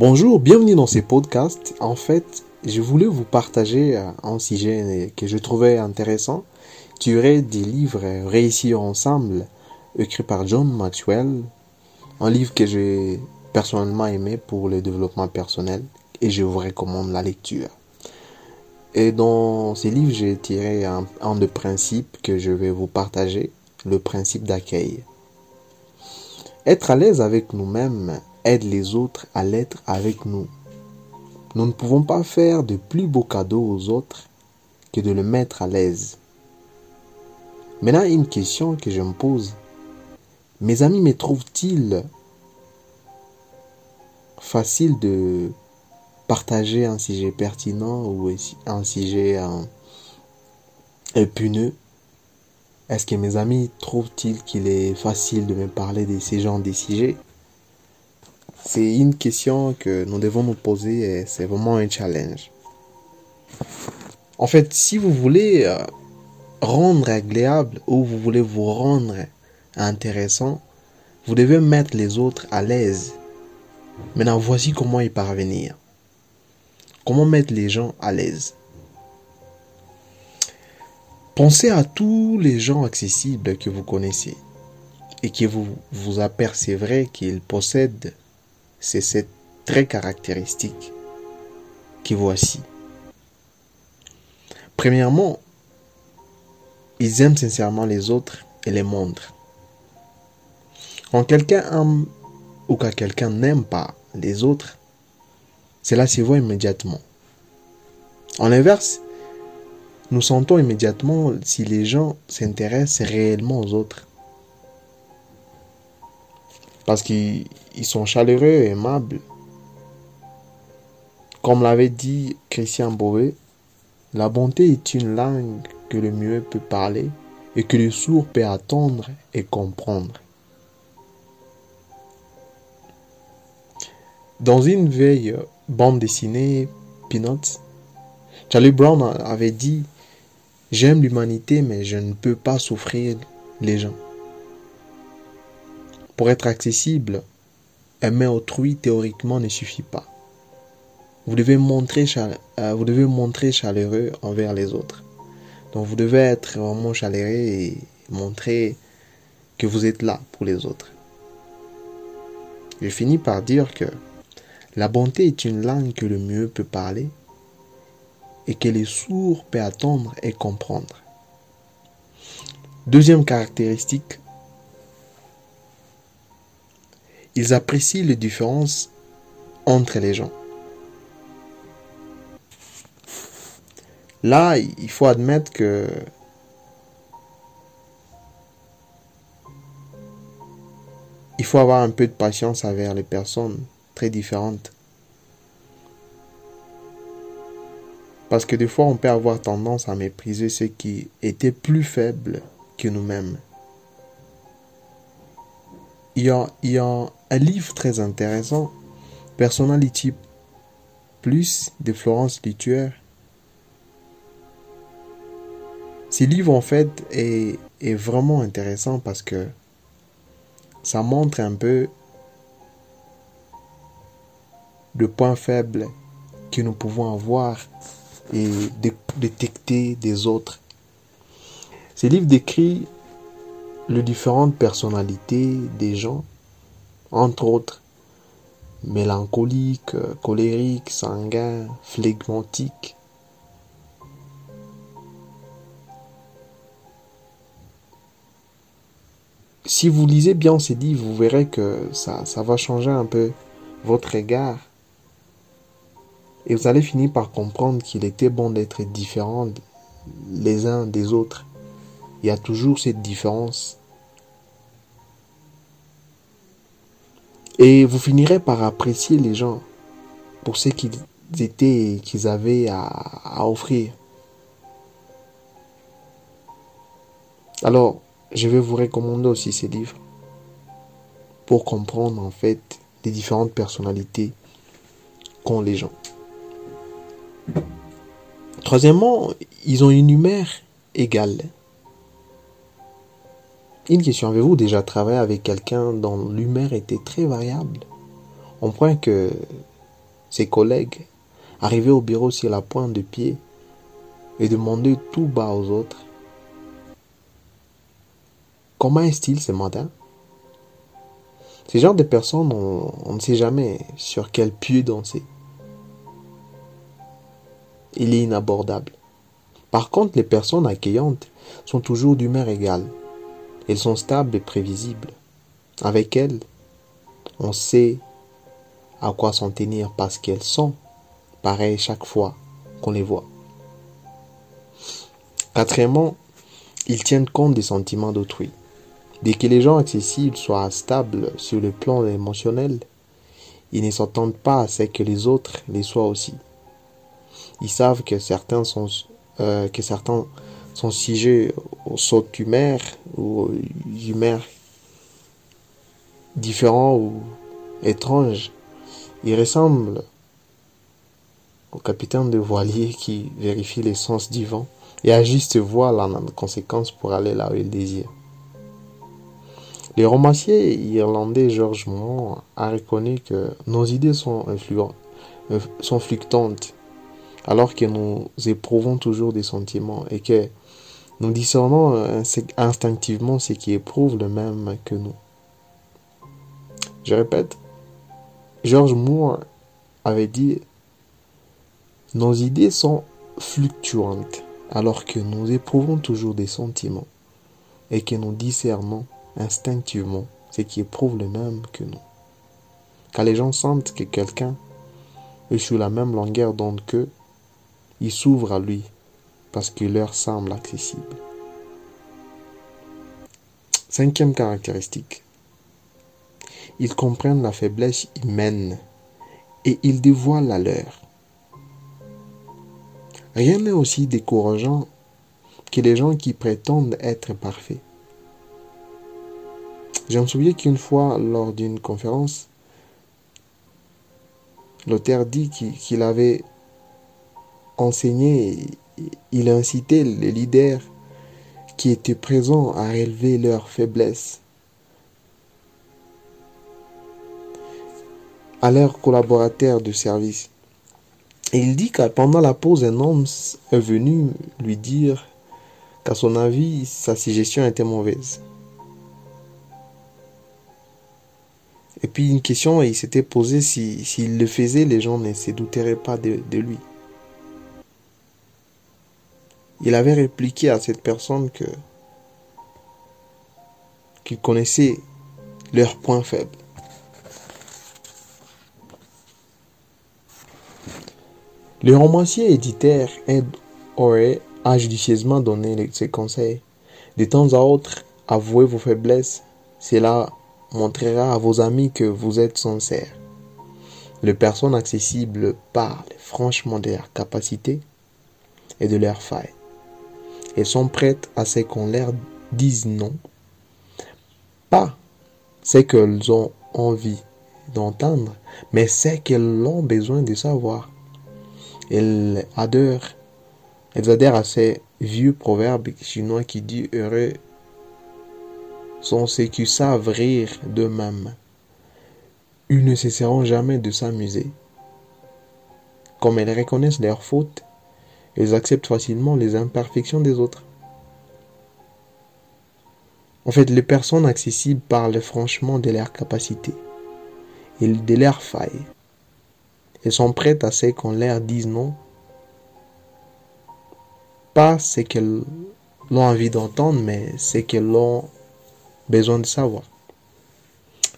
Bonjour, bienvenue dans ces podcasts. En fait, je voulais vous partager euh, un sujet que je trouvais intéressant. Tu aurais des livres Réussir ensemble, écrits par John Maxwell. Un livre que j'ai personnellement aimé pour le développement personnel et je vous recommande la lecture. Et dans ces livres, j'ai tiré un, un de principes que je vais vous partager, le principe d'accueil. Être à l'aise avec nous-mêmes aide les autres à l'être avec nous. Nous ne pouvons pas faire de plus beaux cadeaux aux autres que de le mettre à l'aise. Maintenant, une question que je me pose. Mes amis me trouvent-ils facile de partager un sujet pertinent ou un sujet épineux Est-ce que mes amis trouvent-ils qu'il est facile de me parler de ces genres de sujets? C'est une question que nous devons nous poser et c'est vraiment un challenge. En fait, si vous voulez euh, rendre agréable ou vous voulez vous rendre intéressant, vous devez mettre les autres à l'aise. Maintenant, voici comment y parvenir. Comment mettre les gens à l'aise Pensez à tous les gens accessibles que vous connaissez et que vous vous apercevrez qu'ils possèdent ces sept traits caractéristiques que voici. Premièrement, ils aiment sincèrement les autres et les montrent. Quand quelqu'un aime ou quand quelqu'un n'aime pas les autres, cela se voit immédiatement. En inverse, nous sentons immédiatement si les gens s'intéressent réellement aux autres. Parce qu'ils sont chaleureux et aimables. Comme l'avait dit Christian Beauvais, la bonté est une langue que le mieux peut parler et que le sourd peut attendre et comprendre. Dans une vieille bande dessinée, Peanuts, Charlie Brown avait dit J'aime l'humanité, mais je ne peux pas souffrir les gens. Pour être accessible, aimer autrui théoriquement ne suffit pas. Vous devez montrer, euh, vous devez montrer chaleureux envers les autres. Donc vous devez être vraiment chaleureux et montrer que vous êtes là pour les autres. Je finis par dire que la bonté est une langue que le mieux peut parler et que les sourds peuvent attendre et comprendre. Deuxième caractéristique, ils apprécient les différences entre les gens. Là, il faut admettre que il faut avoir un peu de patience avec les personnes très différentes. Parce que des fois, on peut avoir tendance à mépriser ceux qui étaient plus faibles que nous-mêmes. Il y, a, il un livre très intéressant, Personality Plus, de Florence Lituer. Ce livre, en fait, est, est vraiment intéressant parce que ça montre un peu de points faibles que nous pouvons avoir et détecter des autres. Ces livres décrit les différentes personnalités des gens, entre autres mélancoliques, colériques, sanguins, flegmatiques. Si vous lisez bien ces livres, vous verrez que ça, ça va changer un peu votre regard et vous allez finir par comprendre qu'il était bon d'être différents les uns des autres. Il y a toujours cette différence. Et vous finirez par apprécier les gens pour ce qu'ils étaient et qu'ils avaient à, à offrir. Alors, je vais vous recommander aussi ces livres pour comprendre en fait les différentes personnalités qu'ont les gens. Troisièmement, ils ont une humeur égale. Une question, avez-vous déjà travaillé avec quelqu'un dont l'humeur était très variable? Au point que ses collègues, arriver au bureau sur la pointe de pied et demander tout bas aux autres Comment est-il ce matin? Ce genre de personnes, on, ne sait jamais sur quel pied danser. Il est inabordable. Par contre, les personnes accueillantes sont toujours d'humeur égale. Elles sont stables et prévisibles. Avec elles, on sait à quoi s'en tenir parce qu'elles sont pareilles chaque fois qu'on les voit. Quatrièmement, ils tiennent compte des sentiments d'autrui. Dès que les gens accessibles soient stables sur le plan émotionnel, ils ne s'entendent pas à ce que les autres les soient aussi. Ils savent que certains sont, euh, que certains sont sujets aux sautes humeurs ou humeurs différents ou étranges. Ils ressemblent au capitaine de voilier qui vérifie l'essence du vent et ajuste voile en conséquence pour aller là où il désire. Le romancier irlandais George Moore a reconnu que nos idées sont, euh, sont fluctuantes, alors que nous éprouvons toujours des sentiments et que nous discernons euh, instinctivement ce qui éprouve le même que nous. Je répète, George Moore avait dit Nos idées sont fluctuantes, alors que nous éprouvons toujours des sentiments et que nous discernons instinctivement ce qui éprouve le même que nous. Quand les gens sentent que quelqu'un est sur la même longueur d'onde qu'eux, ils s'ouvrent à lui parce leur semble accessible. Cinquième caractéristique. Ils comprennent la faiblesse humaine et ils dévoilent la leur. Rien n'est aussi décourageant que les gens qui prétendent être parfaits. Je me souviens qu'une fois, lors d'une conférence, l'auteur dit qu'il avait enseigné, il a incité les leaders qui étaient présents à relever leurs faiblesses, à leurs collaborateurs de service. Il dit que pendant la pause, un homme est venu lui dire qu'à son avis, sa suggestion était mauvaise. Et puis une question, il s'était posé s'il le faisait, les gens ne se douteraient pas de, lui. Il avait répliqué à cette personne que qu'il connaissait leurs points faibles. Le romancier éditeur Ed a judicieusement donné ses conseils. De temps à autre, avouez vos faiblesses. C'est là montrera à vos amis que vous êtes sincère. Les personnes accessibles parlent franchement de leurs capacités et de leurs failles. Elles sont prêtes à ce qu'on leur dise non, pas ce qu'elles ont envie d'entendre, mais ce qu'elles ont besoin de savoir. Elles adorent, elles adhèrent à ces vieux proverbes chinois qui dit heureux sont ceux qui savent rire d'eux-mêmes. Ils ne cesseront jamais de s'amuser. Comme elles reconnaissent leurs fautes, elles acceptent facilement les imperfections des autres. En fait, les personnes accessibles parlent franchement de leurs capacités et de leurs failles. Elles sont prêtes à ce qu'on leur dise non, pas ce qu'elles ont envie d'entendre, mais ce qu'elles ont besoin de savoir.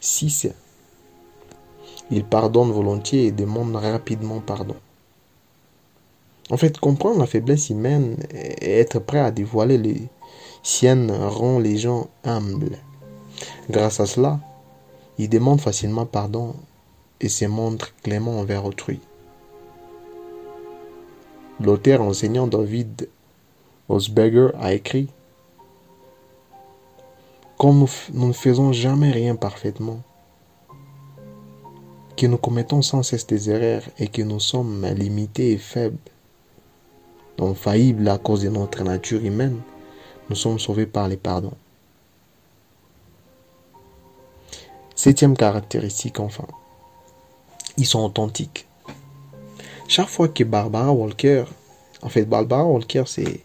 6. Il pardonne volontiers et demande rapidement pardon. En fait, comprendre la faiblesse humaine et être prêt à dévoiler les siennes rend les gens humbles. Grâce à cela, il demande facilement pardon et se montre clément envers autrui. L'auteur enseignant David Osberger a écrit comme nous, ne faisons jamais rien parfaitement, que nous commettons sans cesse des erreurs et que nous sommes limités et faibles, donc faillibles à cause de notre nature humaine, nous sommes sauvés par les pardons. Septième caractéristique enfin, ils sont authentiques. chaque fois que Barbara Walker, en fait, Barbara Walker, c'est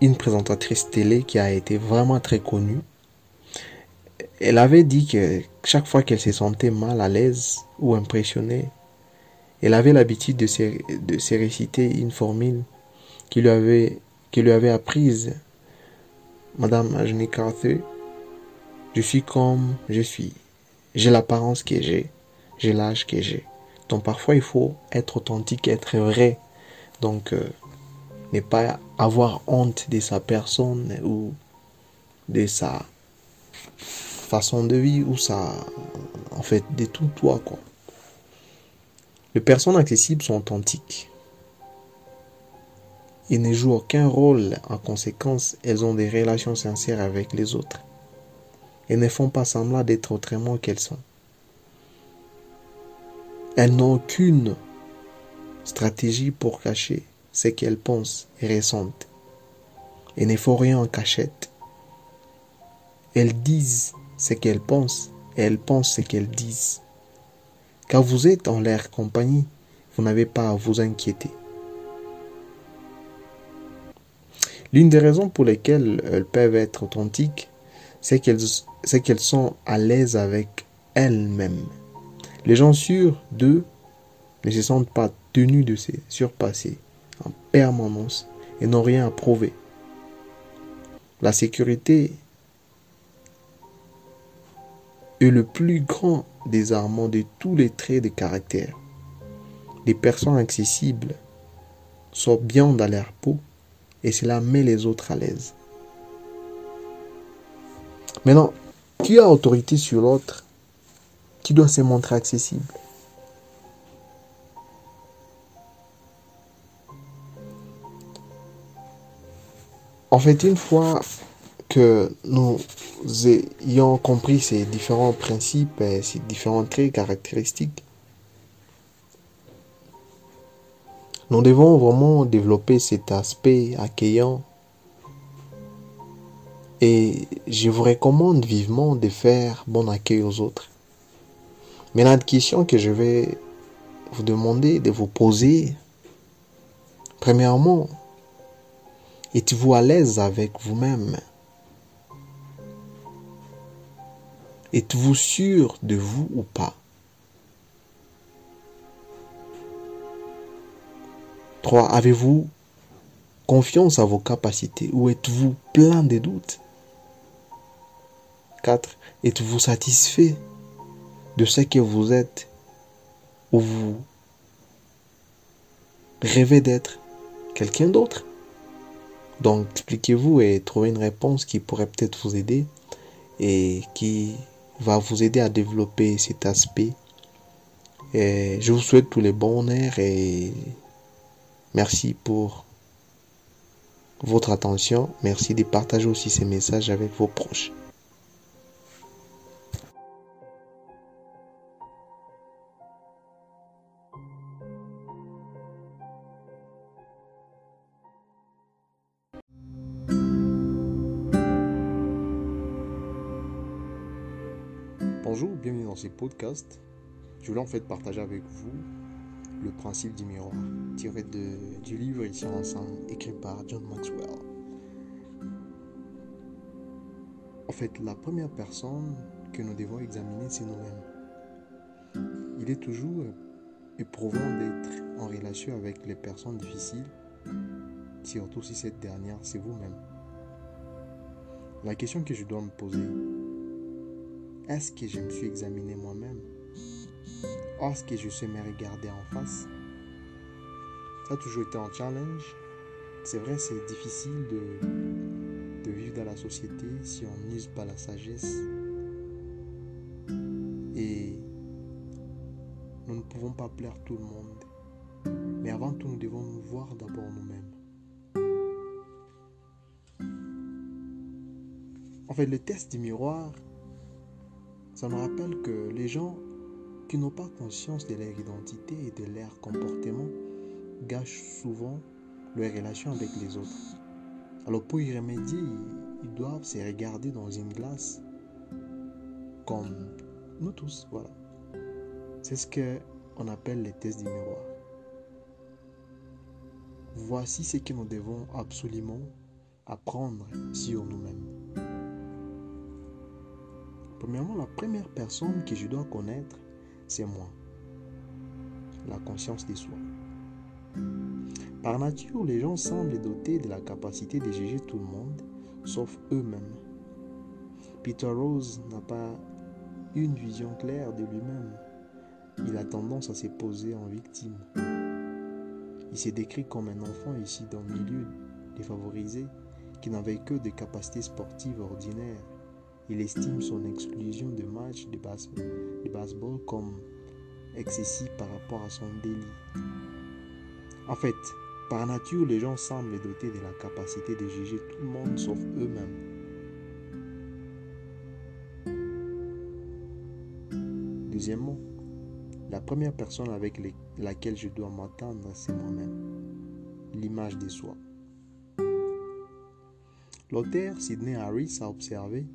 une présentatrice télé qui a été vraiment très connue. Elle avait dit que chaque fois qu'elle se sentait mal à l'aise ou impressionnée, elle avait l'habitude de se, de se réciter une formule qui lui avait, qui lui avait apprise Madame Ajni Carter. Je suis comme je suis. J'ai l'apparence que j'ai. J'ai l'âge que j'ai. Donc parfois il faut être authentique, être vrai. Donc euh, ne pas avoir honte de sa personne ou de sa façon de vie ou sa en fait de tout toi quoi. Les personnes accessibles sont authentiques. Ils ne jouent aucun rôle. En conséquence, elles ont des relations sincères avec les autres. Elles ne font pas semblant d'être autrement qu'elles sont. Elles n'ont aucune stratégie pour cacher ce qu'elles pensent et ressentent. Elles ne font rien en cachette. Elles disent ce qu'elles pensent et elles pensent ce qu'elles disent. Quand vous êtes en leur compagnie, vous n'avez pas à vous inquiéter. L'une des raisons pour lesquelles elles peuvent être authentiques, c'est qu'elles sont à l'aise avec elles-mêmes. Les gens sûrs d'eux ne se sentent pas tenus de se surpasser en permanence et n'ont rien à prouver. La sécurité est le plus grand désarmant de tous les traits de caractère. Les personnes accessibles sont bien dans leur peau et cela met les autres à l'aise. Maintenant, qui a autorité sur l'autre qui doit se montrer accessible? En fait, une fois que nous ayons compris ces différents principes et ces différents traits caractéristiques, nous devons vraiment développer cet aspect accueillant et je vous recommande vivement de faire bon accueil aux autres. Mais la question que je vais vous demander de vous poser, premièrement, êtes-vous à l'aise avec vous-même? Êtes-vous sûr de vous ou pas? 3. Avez-vous confiance à vos capacités ou êtes-vous plein de doutes? 4. Êtes-vous satisfait de ce que vous êtes ou vous rêvez d'être quelqu'un d'autre? Donc expliquez-vous et trouvez une réponse qui pourrait peut-être vous aider et qui va vous aider à développer cet aspect. Et je vous souhaite tous les bonheurs et merci pour votre attention. Merci de partager aussi ces messages avec vos proches. Dans ce podcast. Je voulais en fait partager avec vous le principe du miroir, tiré du livre Ici ensemble, écrit par John Maxwell. En fait, la première personne que nous devons examiner, c'est nous-mêmes. Il est toujours éprouvant d'être en relation avec les personnes difficiles, surtout si cette dernière, c'est vous-même. La question que je dois me poser, est-ce que je me suis examiné moi-même? Est-ce que je sais me regarder en face? Ça a toujours été un challenge. C'est vrai, c'est difficile de, de vivre dans la société si on n'use pas la sagesse. Et nous ne pouvons pas plaire tout le monde. Mais avant tout, nous devons nous voir d'abord nous-mêmes. En fait, le test du miroir ça me rappelle que les gens qui n'ont pas conscience de leur identité et de leur comportement gâchent souvent leur relation avec les autres. Alors pour y remédier, ils doivent se regarder dans une glace comme nous tous, voilà. C'est ce que on appelle les tests du miroir. Voici ce que nous devons absolument apprendre sur nous-mêmes. Premièrement, la première personne que je dois connaître, c'est moi. La conscience de soi. Par nature, les gens semblent dotés de la capacité de juger tout le monde, sauf eux-mêmes. Peter Rose n'a pas une vision claire de lui-même. Il a tendance à se poser en victime. Il s'est décrit comme un enfant ici dans le milieu défavorisé qui n'avait que des capacités sportives ordinaires. Il estime son exclusion de matchs de, baseball comme excessif par rapport à son délit. En fait, par nature, les gens semblent dotés de la capacité de juger tout le monde sauf eux-mêmes. Deuxièmement, la première personne avec laquelle je dois m'attendre, c'est moi-même. L'image de soi. L'auteur Sidney Harris a observé,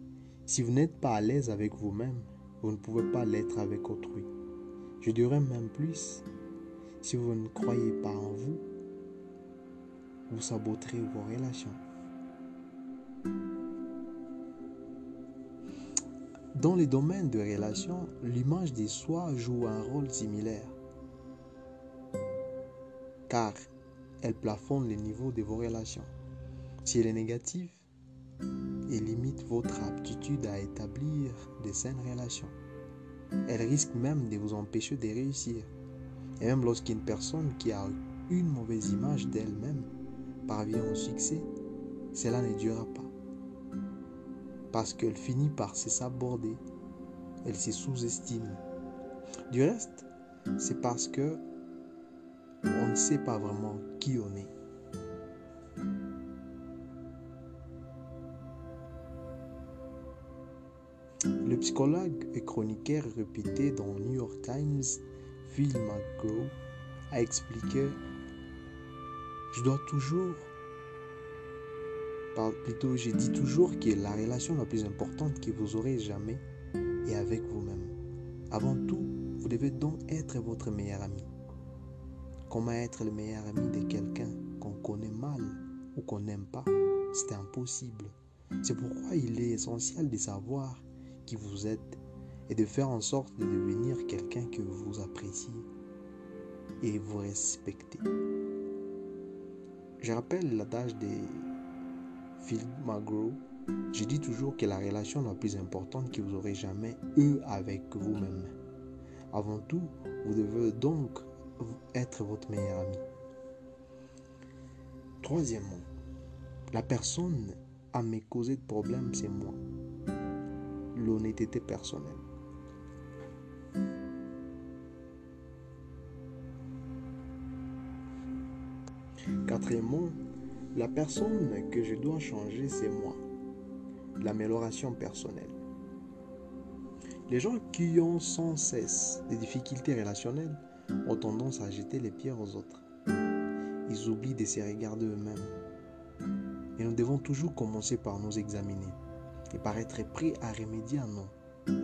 si vous n'êtes pas à l'aise avec vous-même, vous ne pouvez pas l'être avec autrui. Je dirais même plus, si vous ne croyez pas en vous, vous saboterez vos relations. Dans les domaines de relations, l'image de soi joue un rôle similaire, car elle plafonne le niveau de vos relations. Si elle est négative, limite votre aptitude à établir de saines relations. Elle risque même de vous empêcher de réussir. Et même lorsqu'une personne qui a une mauvaise image d'elle-même parvient au succès, cela ne durera pas parce qu'elle finit par se saborder. Elle se sous-estime. Du reste, c'est parce que on ne sait pas vraiment qui on est. psychologue et chroniqueur répété dans New York Times, Phil McGraw, a expliqué Je dois toujours plutôt, je dis toujours que la relation la plus importante que vous aurez jamais est avec vous-même. Avant tout, vous devez donc être votre meilleur ami. Comment être le meilleur ami de quelqu'un qu'on connaît mal ou qu'on n'aime pas C'est impossible. C'est pourquoi il est essentiel de savoir qui vous êtes et de faire en sorte de devenir quelqu'un que vous appréciez et vous respectez. Je rappelle l'adage des Phil McGraw, je dis toujours que la relation la plus importante que vous aurez jamais eue avec vous-même. Avant tout, vous devez donc être votre meilleur ami. Troisièmement, la personne à me causer de problèmes, c'est moi. L'honnêteté personnelle. Quatrièmement, la personne que je dois changer, c'est moi. L'amélioration personnelle. Les gens qui ont sans cesse des difficultés relationnelles ont tendance à jeter les pierres aux autres. Ils oublient de se regarder eux-mêmes. Et nous devons toujours commencer par nous examiner et par être prêts à remédier à nos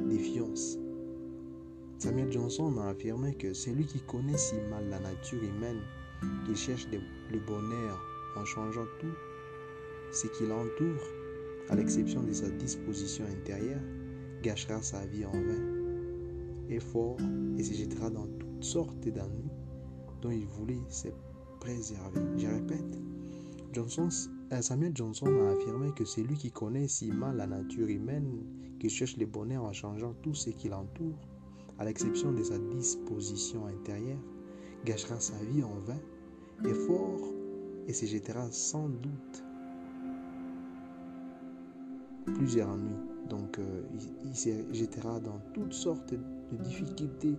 défiances. Samuel Johnson a affirmé que celui qui connaît si mal la nature humaine qu'il cherche le bonheur en changeant tout ce qui l'entoure, à l'exception de sa disposition intérieure, gâchera sa vie en vain, effort et se jettera dans toutes sortes d'ennuis dont il voulait se préserver. Je répète, Johnson, Samuel Johnson a affirmé que c'est lui qui connaît si mal la nature humaine, qui cherche le bonheur en changeant tout ce qui l'entoure, à l'exception de sa disposition intérieure, gâchera sa vie en vain, effort et se jettera sans doute plusieurs nuits. Donc euh, il, se jettera dans toutes sortes de difficultés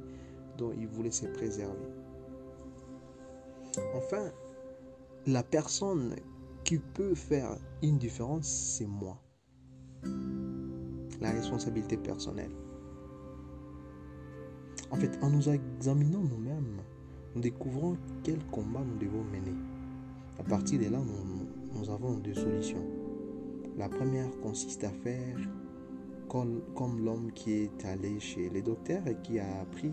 dont il voulait se préserver. Enfin, la personne qui peut faire une différence, c'est moi. La responsabilité personnelle. En fait, en nous examinant nous-mêmes, nous découvrons quel combat nous devons mener. À partir de là, nous, avons deux solutions. La première consiste à faire comme, l'homme qui est allé chez les docteurs et qui a appris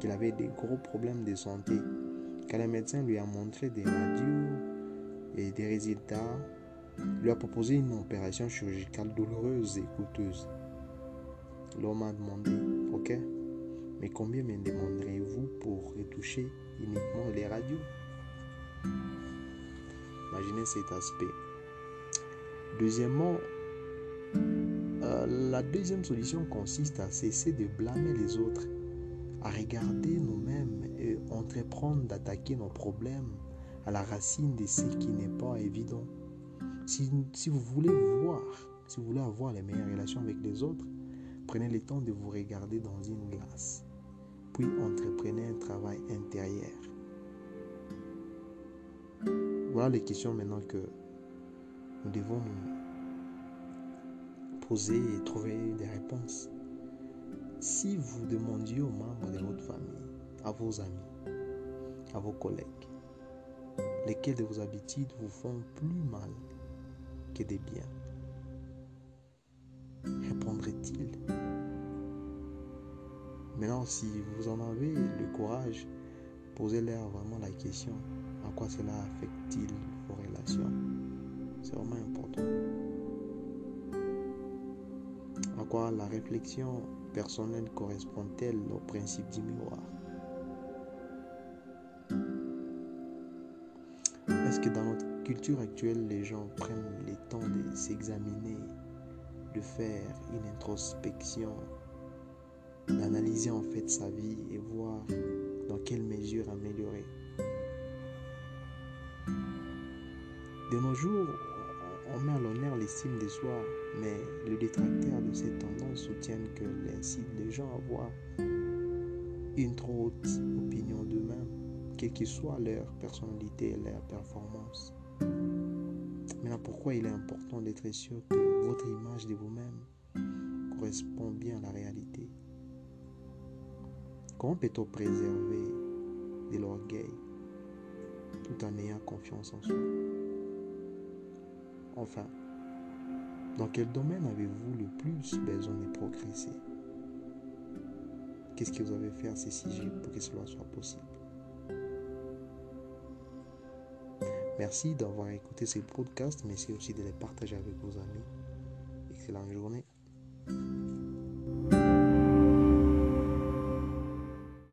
qu'il avait des gros problèmes de santé. Quand le médecin lui a montré des radios et des résultats, lui a proposé une opération chirurgicale douloureuse et coûteuse. L'homme a demandé, ok, mais combien me demanderez-vous pour retoucher uniquement les radios? Imaginez cet aspect. Deuxièmement, euh, la deuxième solution consiste à cesser de blâmer les autres, à regarder nous-mêmes et entreprendre d'attaquer nos problèmes à la racine de ce qui n'est pas évident. Si, vous voulez voir, si vous voulez avoir les meilleures relations avec les autres, prenez le temps de vous regarder dans une glace, puis entreprenez un travail intérieur. Voilà les questions maintenant que nous devons poser et trouver des réponses. Si vous demandiez aux membres de votre famille, à vos amis, à vos collègues, lesquelles de vos habitudes vous font plus mal que des biens, répondraient-ils Maintenant, si vous en avez le courage, posez-leur vraiment la question à quoi cela affecte-t-il vos relations? C'est vraiment important. À quoi la réflexion personnelle correspond-elle au principe du miroir? Culture actuelle, les gens prennent le temps de s'examiner, de faire une introspection, d'analyser en fait sa vie et voir dans quelle mesure améliorer De nos jours, on met à l'honneur l'estime de soi, mais les détracteurs de cette tendance soutiennent que incite les gens à avoir une trop haute opinion d'eux-mêmes, quelle que soit leur personnalité et leur performance. Maintenant, pourquoi il est important d'être sûr que votre image de vous-même correspond bien à la réalité? Comment peut-on préserver de l'orgueil tout en ayant confiance en soi? Enfin, dans quel domaine avez-vous le plus besoin de progresser? Qu'est-ce que vous avez fait à ces sujets pour que cela soit possible? Merci d'avoir écouté ces podcasts. Merci aussi de les partager avec vos amis. Excellente journée.